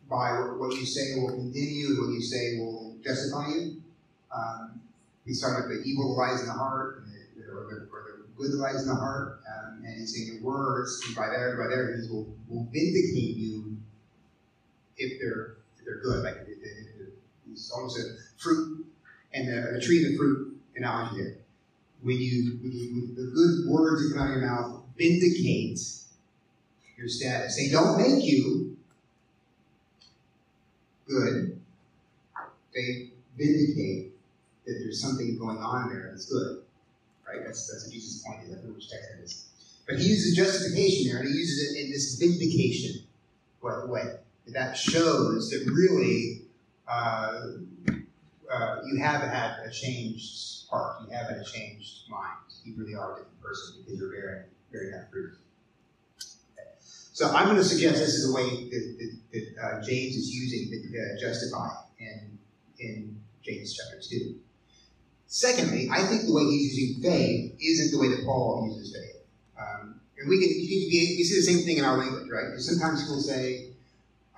by what you say will condemn you and what you say will justify you. Um, he's talking about the evil lies in the heart, the, or, the, or the good lies in the heart, um, and he's saying the words, and by there, by there, he will, will vindicate you if they're if they're good. Like if, if, it's almost a fruit and the, tree and the fruit analogy there. When you, when you when the good words that come out of your mouth vindicate your status. They don't make you good. They vindicate that there's something going on there that's good. Right? That's that's what Jesus' point is. I forget which text it is. But he uses justification there, and he uses it in this vindication way. That shows that really uh, uh, you have had a changed heart. You have had a changed mind. You really are a different person because you're bearing, bearing that fruit. So I'm going to suggest this is the way that, that, that uh, James is using to justify in, in James chapter 2. Secondly, I think the way he's using faith isn't the way that Paul uses faith. Um, and we can, you, see the same thing in our language, right? Sometimes people say,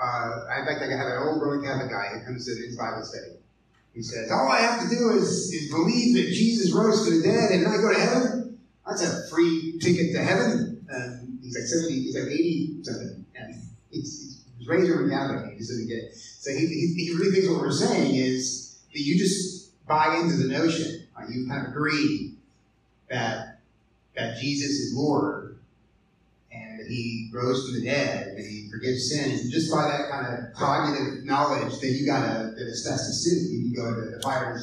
uh, in fact, I have an old Roman Catholic guy who comes to his Bible study. He says, All I have to do is, is believe that Jesus rose from the dead and I go to heaven. That's a free ticket to heaven. And he's like 70, he's like 80 something. And he's, he's raised Roman Catholic. He doesn't get it. So he, he, he really thinks what we're saying is that you just buy into the notion. You kind of agree that, that Jesus is Lord and that he rose from the dead, and he forgives sins. And just by that kind of cognitive knowledge, then you got a, to sin. You go to the fire,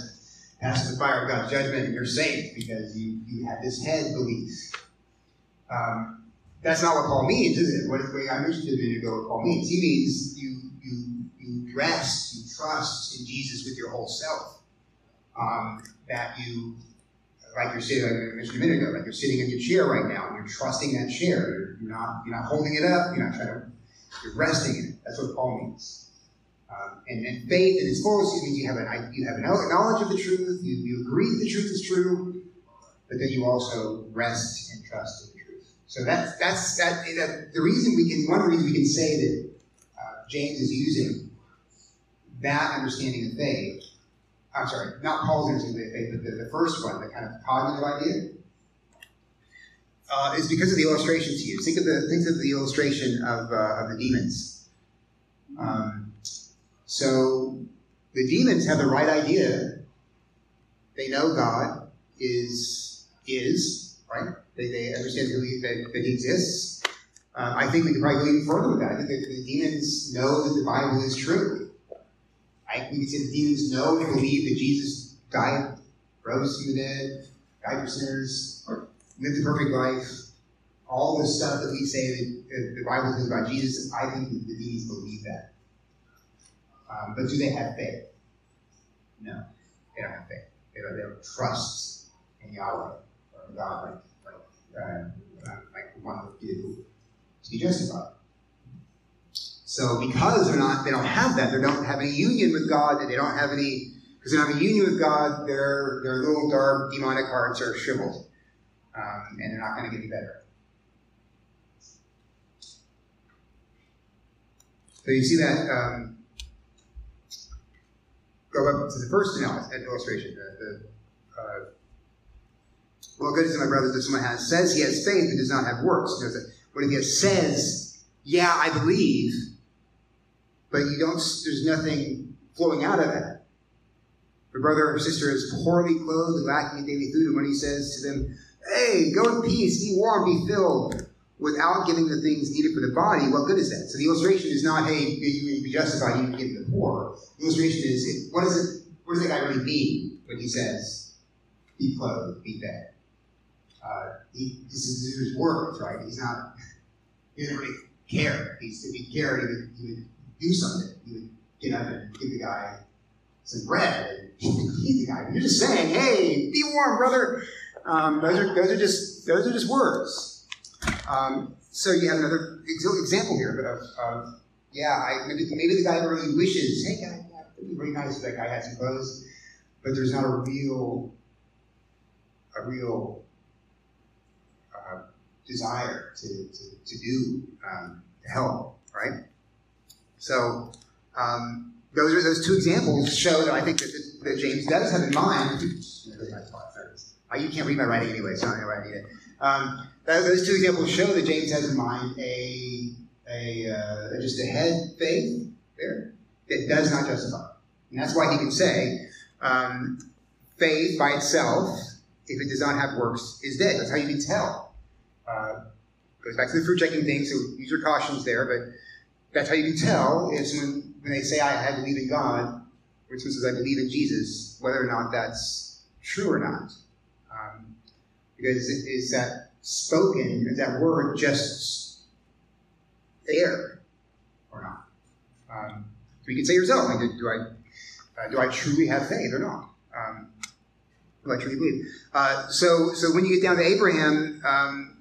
pass the fire of God's judgment, and you're safe because you, you have this head belief. Um, that's not what Paul means, is it? What way I'm interested in to go what Paul means. He means you, you, you rest, you trust in Jesus with your whole self. Um, that you like you're sitting, like I mentioned a minute ago, like you're sitting in your chair right now, and you're trusting that chair. You're, you're not, you're not holding it up. You're not trying to. You're resting in it. That's what Paul means. Um, and, and faith in its fullest means you have an you have a knowledge of the truth. You, you agree that the truth is true, but then you also rest and trust in the truth. So that's that's that, that the reason we can one reason we can say that uh, James is using that understanding of faith I'm sorry, not Paul's faith, but the, the first one, the kind of cognitive idea, uh, is because of the illustrations he used. Think of the think of the illustration of, uh, of the demons. Um, so the demons have the right idea. They know God is is right. They, they understand who he, that, that he exists. Um, I think we can probably go even further with that. I think that the demons know that the Bible is true. I, we can the demons know and believe that Jesus died, rose from the dead, died for sinners, lived a perfect life. All the stuff that we say that the Bible says about Jesus, I think that the demons believe that. Um, but do they have faith? No, they don't have faith. They don't, they don't trust in Yahweh or God like like uh, like one would do to be justified. So because they're not, they don't have that, they don't have any union with God, and they don't have any, because they don't have a union with God, their their little dark demonic hearts are shriveled, um, and they're not going to get any better. So you see that. Um, go up to the first illustration. The, the, uh, well, good is my brothers if someone has says he has faith but does not have works. What if he says, "Yeah, I believe," but you don't? There's nothing flowing out of it. Your brother or sister is poorly clothed and lacking in daily food, and when he says to them, "Hey, go in peace, be warm, be filled," without giving the things needed for the body, what good is that? So the illustration is not, "Hey, you to be justified, you can give to the poor." The illustration is, what does it? What does that guy really mean when he says, "Be clothed, be fed"? Uh, he, this is his words, right? He's not. He doesn't really care. He's, if he cared, would, he would do something. You would get up and give the guy some bread and feed the guy. You're just saying, "Hey, be warm, brother." Um, those are those are just those are just words. Um, so you have another example here of, of yeah, I, maybe, maybe the guy really wishes, hey, guy, yeah, it'd be really nice if that guy had some clothes, but there's not a real a real uh, desire to, to, to do um, to help, right? So um, those are those two examples show that I think that, that James does have in mind. Uh, you can't read my writing anyway, so I know I need it. Um, those two examples show that James has in mind a, a uh, just a head faith there that does not justify. And that's why he can say um, faith by itself, if it does not have works, is dead. That's how you can tell. Uh, goes back to the fruit checking thing, so use your cautions there, but that's how you can tell is when when they say, I, I believe in God, which says, I believe in Jesus, whether or not that's true or not. Um, because is that spoken, is that word just there or not? Um, so you can say yourself, like, do I, uh, do I truly have faith or not? Um, do I truly believe? Uh, so, so when you get down to Abraham, um,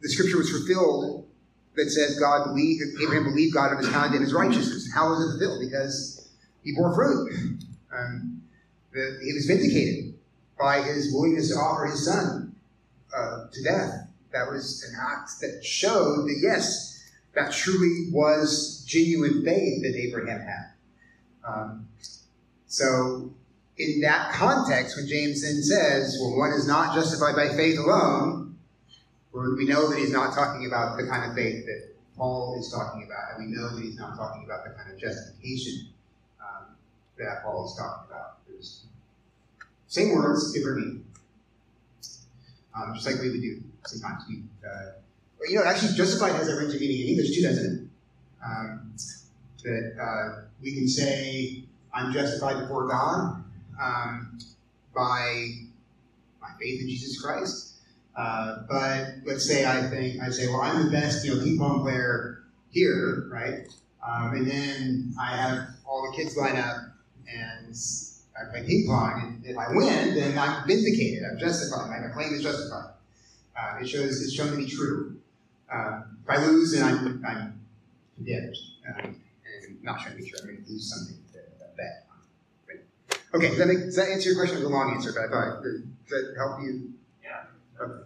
the scripture was fulfilled that says God believed, Abraham believed God and was counted in his righteousness. How was it fulfilled? Because he bore fruit. Um, the, he was vindicated by his willingness to offer his son uh, to death. That was an act that showed that, yes, that truly was genuine faith that Abraham had. Um, so, in that context, when James then says, well, one is not justified by faith alone, we know that he's not talking about the kind of faith that Paul is talking about, and we know that he's not talking about the kind of justification um, that Paul is talking about. There's same words, different meaning. Um, just like we would do sometimes. We, uh, you know, actually, justified has a range of meaning in English too, doesn't it? Um, that uh, we can say, I'm justified before God um, by my faith in Jesus Christ. Uh, but let's say I think I say, well, I'm the best, you know, ping pong player here, right? Um, and then I have all the kids line up and I play ping pong, and if I win, then I'm vindicated. I'm justified. My claim is justified. Uh, it shows it's shown to be true. Uh, if I lose, then I'm, I'm condemned and not shown to be true. I'm going to lose something that bet. Okay, does that, make, does that answer your question? It was a long answer, but I thought does that help you? Okay.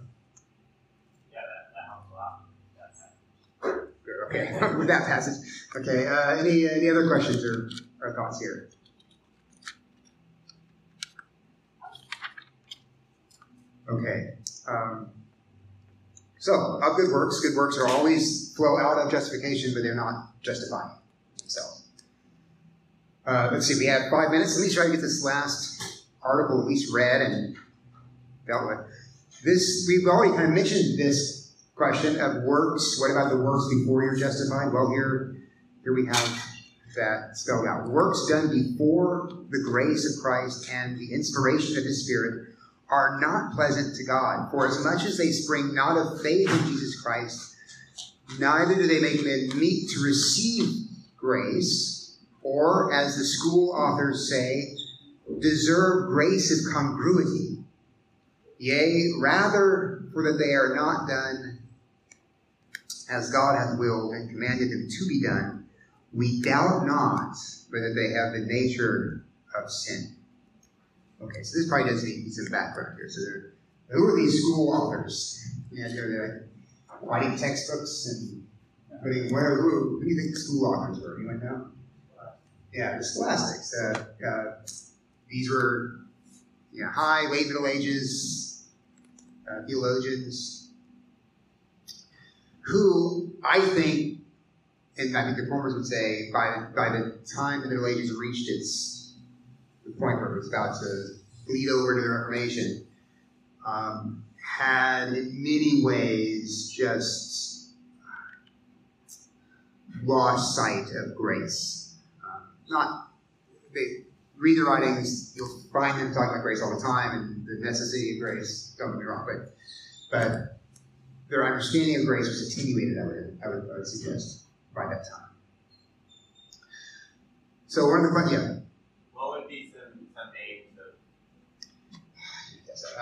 Yeah, that, that helps a lot. Okay, with that passage. Okay, uh, any any other questions or, or thoughts here? Okay. Um, so, of good works, good works are always flow out of justification, but they're not justifying themselves. Uh, let's see, we have five minutes. Let me try to get this last article at least read and dealt with. This we've already kind of mentioned this question of works. What about the works before you're justified? Well, here, here we have that spelled out. Works done before the grace of Christ and the inspiration of His Spirit are not pleasant to God, for as much as they spring not of faith in Jesus Christ, neither do they make men meet to receive grace, or, as the school authors say, deserve grace of congruity. Yea, rather, for that they are not done as God hath willed and commanded them to be done, we doubt not whether they have the nature of sin. Okay, so this probably does need some background here. So, who are these school authors? Yeah, they're writing textbooks and mean, where, who, who do you think the school authors were? Anyone know? Yeah, the scholastics. Uh, uh, these were you know, high, late Middle Ages uh, theologians who I think, and I think the reformers would say, by, by the time the Middle Ages reached its point where it was about to bleed over to the Reformation, um, had in many ways just lost sight of grace. Um, not they read the writings, you'll find them talking about grace all the time and the necessity of grace. Don't get me wrong, but but their understanding of grace was attenuated. I would I would, I would suggest by that time. So one of the questions, yeah. What would be some, some names of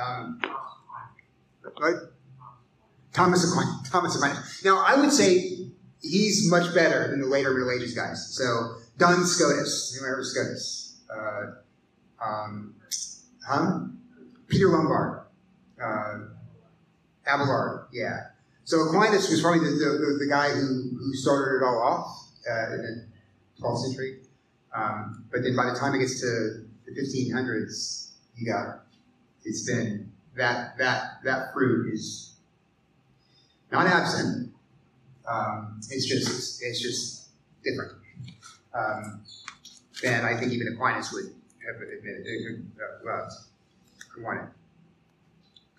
um, what? Thomas Aquinas. Thomas Aquinas. Now, I would say he's much better than the later Middle Ages guys. So, Duns Scotus. You remember Scotus? Uh, um, hum? Peter Lombard. Uh, Abelard, yeah. So Aquinas was probably the, the, the guy who, who started it all off uh, in the 12th century. Um, but then by the time it gets to the 1500s, you got it's been that that that fruit is not absent. Um, it's just it's, just different um, than I think even Aquinas would have admitted uh, uh, wanted.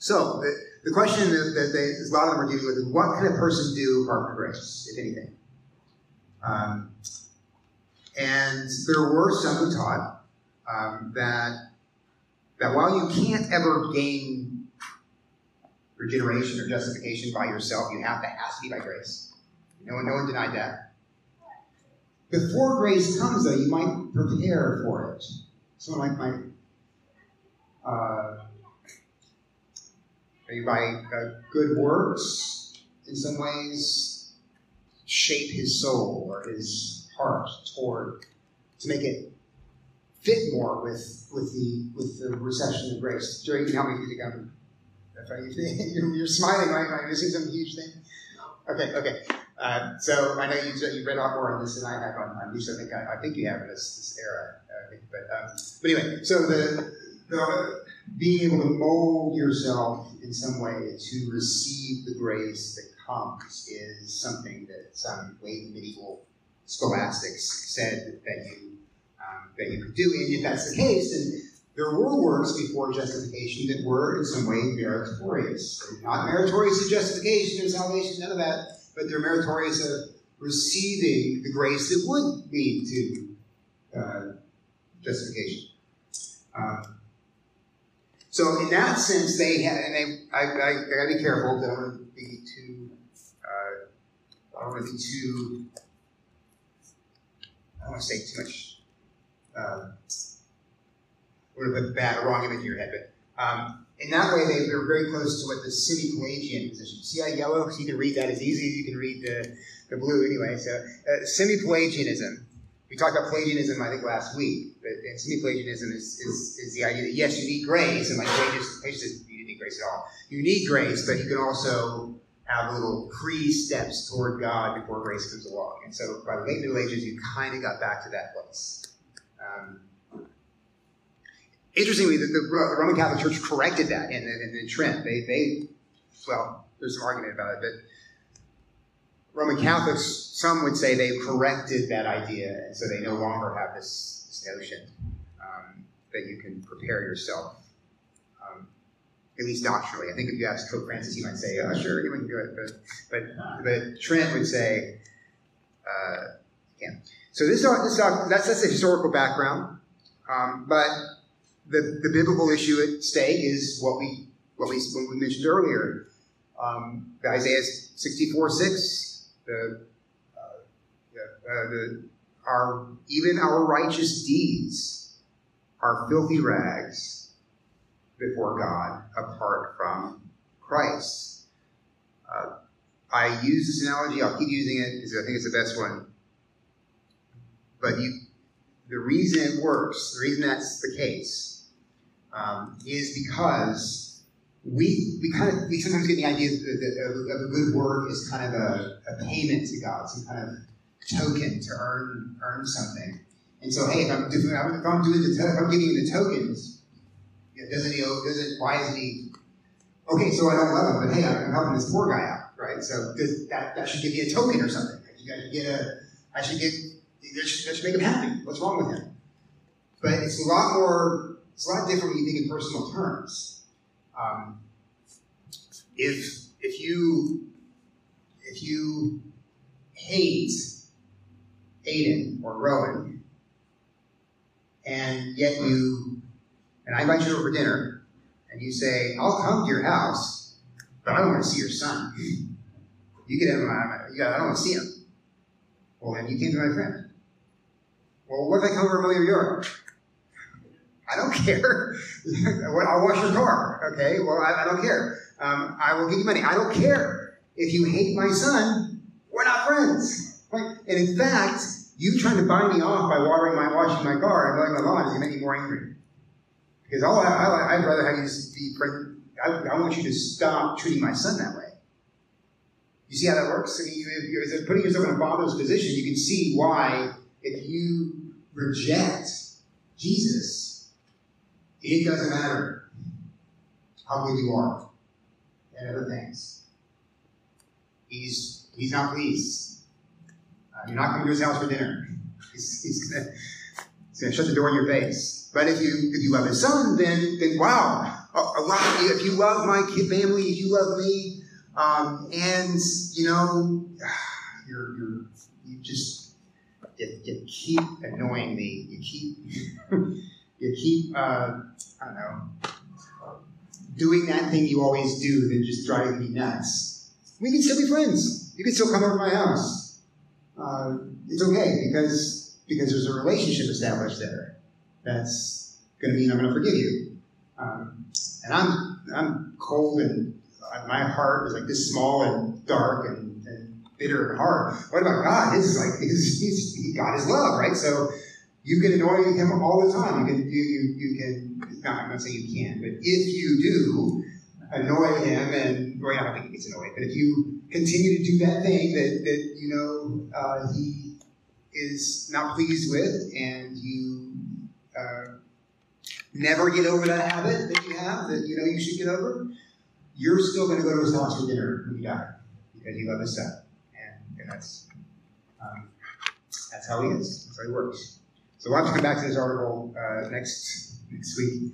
So the, the question that, they, a lot of them are dealing with is what can a person do apart from grace, if anything? Um, and there were some who taught um, that that while you can't ever gain regeneration or justification by yourself, you have to has to be by grace. No one, no one denied that. Before grace comes, though, you might prepare for it. Someone like might uh, maybe by uh, good works, in some ways, shape his soul or his heart toward to make it fit more with with the with the reception of grace. Joey, you can help me if you think I'm. If I, you're, you're smiling, right? Am I missing some huge thing? Okay, okay. Uh, so I know you you've read a lot more on this than I have on, on Luce. I think I, I think you have in this, this era. Think, but um, but anyway, so the the being able to mold yourself in some way to receive the grace that comes is something that some late medieval scholastics said that you um, that you could do. And if that's the case, then there were works before justification that were in some way meritorious. Not meritorious of justification or salvation, none of that, but they're meritorious of receiving the grace that would lead to uh, justification. Um, so in that sense, they had, and they, I, I, I gotta be careful I don't want to be too, uh, I don't want to be too, I don't want to say too much, um, would have put bad, wrong image in your head, but um, in that way, they were very close to what the semi-Pelagian position. See how yellow? So you can read that as easy as you can read the, the blue anyway. So uh, semi-Pelagianism. We talked about Pelagianism, I think, last week. And semi-Pelagianism is, is, is the idea that yes, you need grace, and like Pelagius, Pelagius says you didn't need grace at all. You need grace, but you can also have little pre-steps toward God before grace comes along. And so by the late Middle Ages, you kind of got back to that place. Um, interestingly, the, the, Roman Catholic Church corrected that in, in, in Trent. They, they, well, there's some argument about it, but Roman Catholics, some would say they corrected that idea, and so they no longer have this, this notion um, that you can prepare yourself, um, at least doctrinally. I think if you ask Pope Francis, he might say, "Oh, sure, anyone can do it," but but but Trent would say, uh, "Yeah." So this, this that's that's a historical background, um, but the, the biblical issue at stake is what we what we what we mentioned earlier. Um, Isaiah 64 6, the, uh, uh, the, our even our righteous deeds are filthy rags before God apart from Christ. Uh, I use this analogy. I'll keep using it because I think it's the best one. But you, the reason it works, the reason that's the case, um, is because we we kind of we sometimes get the idea that, a good work is kind of a, a payment to God, some kind of token to earn earn something. And so, hey, if I'm, doing- if I'm doing the if I'm giving you the tokens, you doesn't he? Doesn't why isn't he? Okay, so I don't love him, but hey, I'm helping this poor guy out, right? So does, that that should give me a token or something. I should get a. I should get. That should, that should make him happy. What's wrong with him? But it's a lot more. It's a lot different when you think in personal terms. Um, if if you if you hate Aiden or Rowan, and yet you and I invite you over for dinner, and you say, "I'll come to your house, but I don't want to see your son. You get him. uh, I don't want to see him." Well, then you came to my friend. Well, what if I come over and mow your yard? I don't care. I'll wash your car. Okay. Well, I, I don't care. Um, I will give you money. I don't care. If you hate my son, we're not friends. Right? And in fact, you trying to buy me off by watering my, washing my car and mowing my lawn is going to make me more angry. Because all I, I'd rather have you be friend. I, I want you to stop treating my son that way. You see how that works? I mean, you're if you're putting yourself in a father's position, you can see why if you reject Jesus, it doesn't matter how good you are and other things. He's he's not pleased. Uh, you're not coming to his house for dinner. He's, he's he's gonna shut the door in your face. But if you if you love his son, then then wow, oh, wow! If you love my kid family, if you love me, um, and you know, you're you're you just you, you keep annoying me. You keep you keep uh, I don't know doing that thing you always do that just driving me nuts. We can still be friends. You can still come over to my house. Uh, it's okay because because there's a relationship established there. That's going to mean I'm going to forgive you. Um, and I'm I'm cold and uh, my heart is like this small and dark and, and bitter and hard. What about God? His is like his, he, God is love, right? So you can annoy him all the time. You can you you, you can. I'm not saying you can, but if you do annoy him, and well, I don't think he gets annoyed, but if you continue to do that thing that that you know uh, he is not pleased with, and you uh, never get over that habit that you have that you know you should get over, you're still going to go to his house for dinner when you die because you love his son, and, and that's um, that's how he is. That's how he works. So to come back to this article uh, next next week.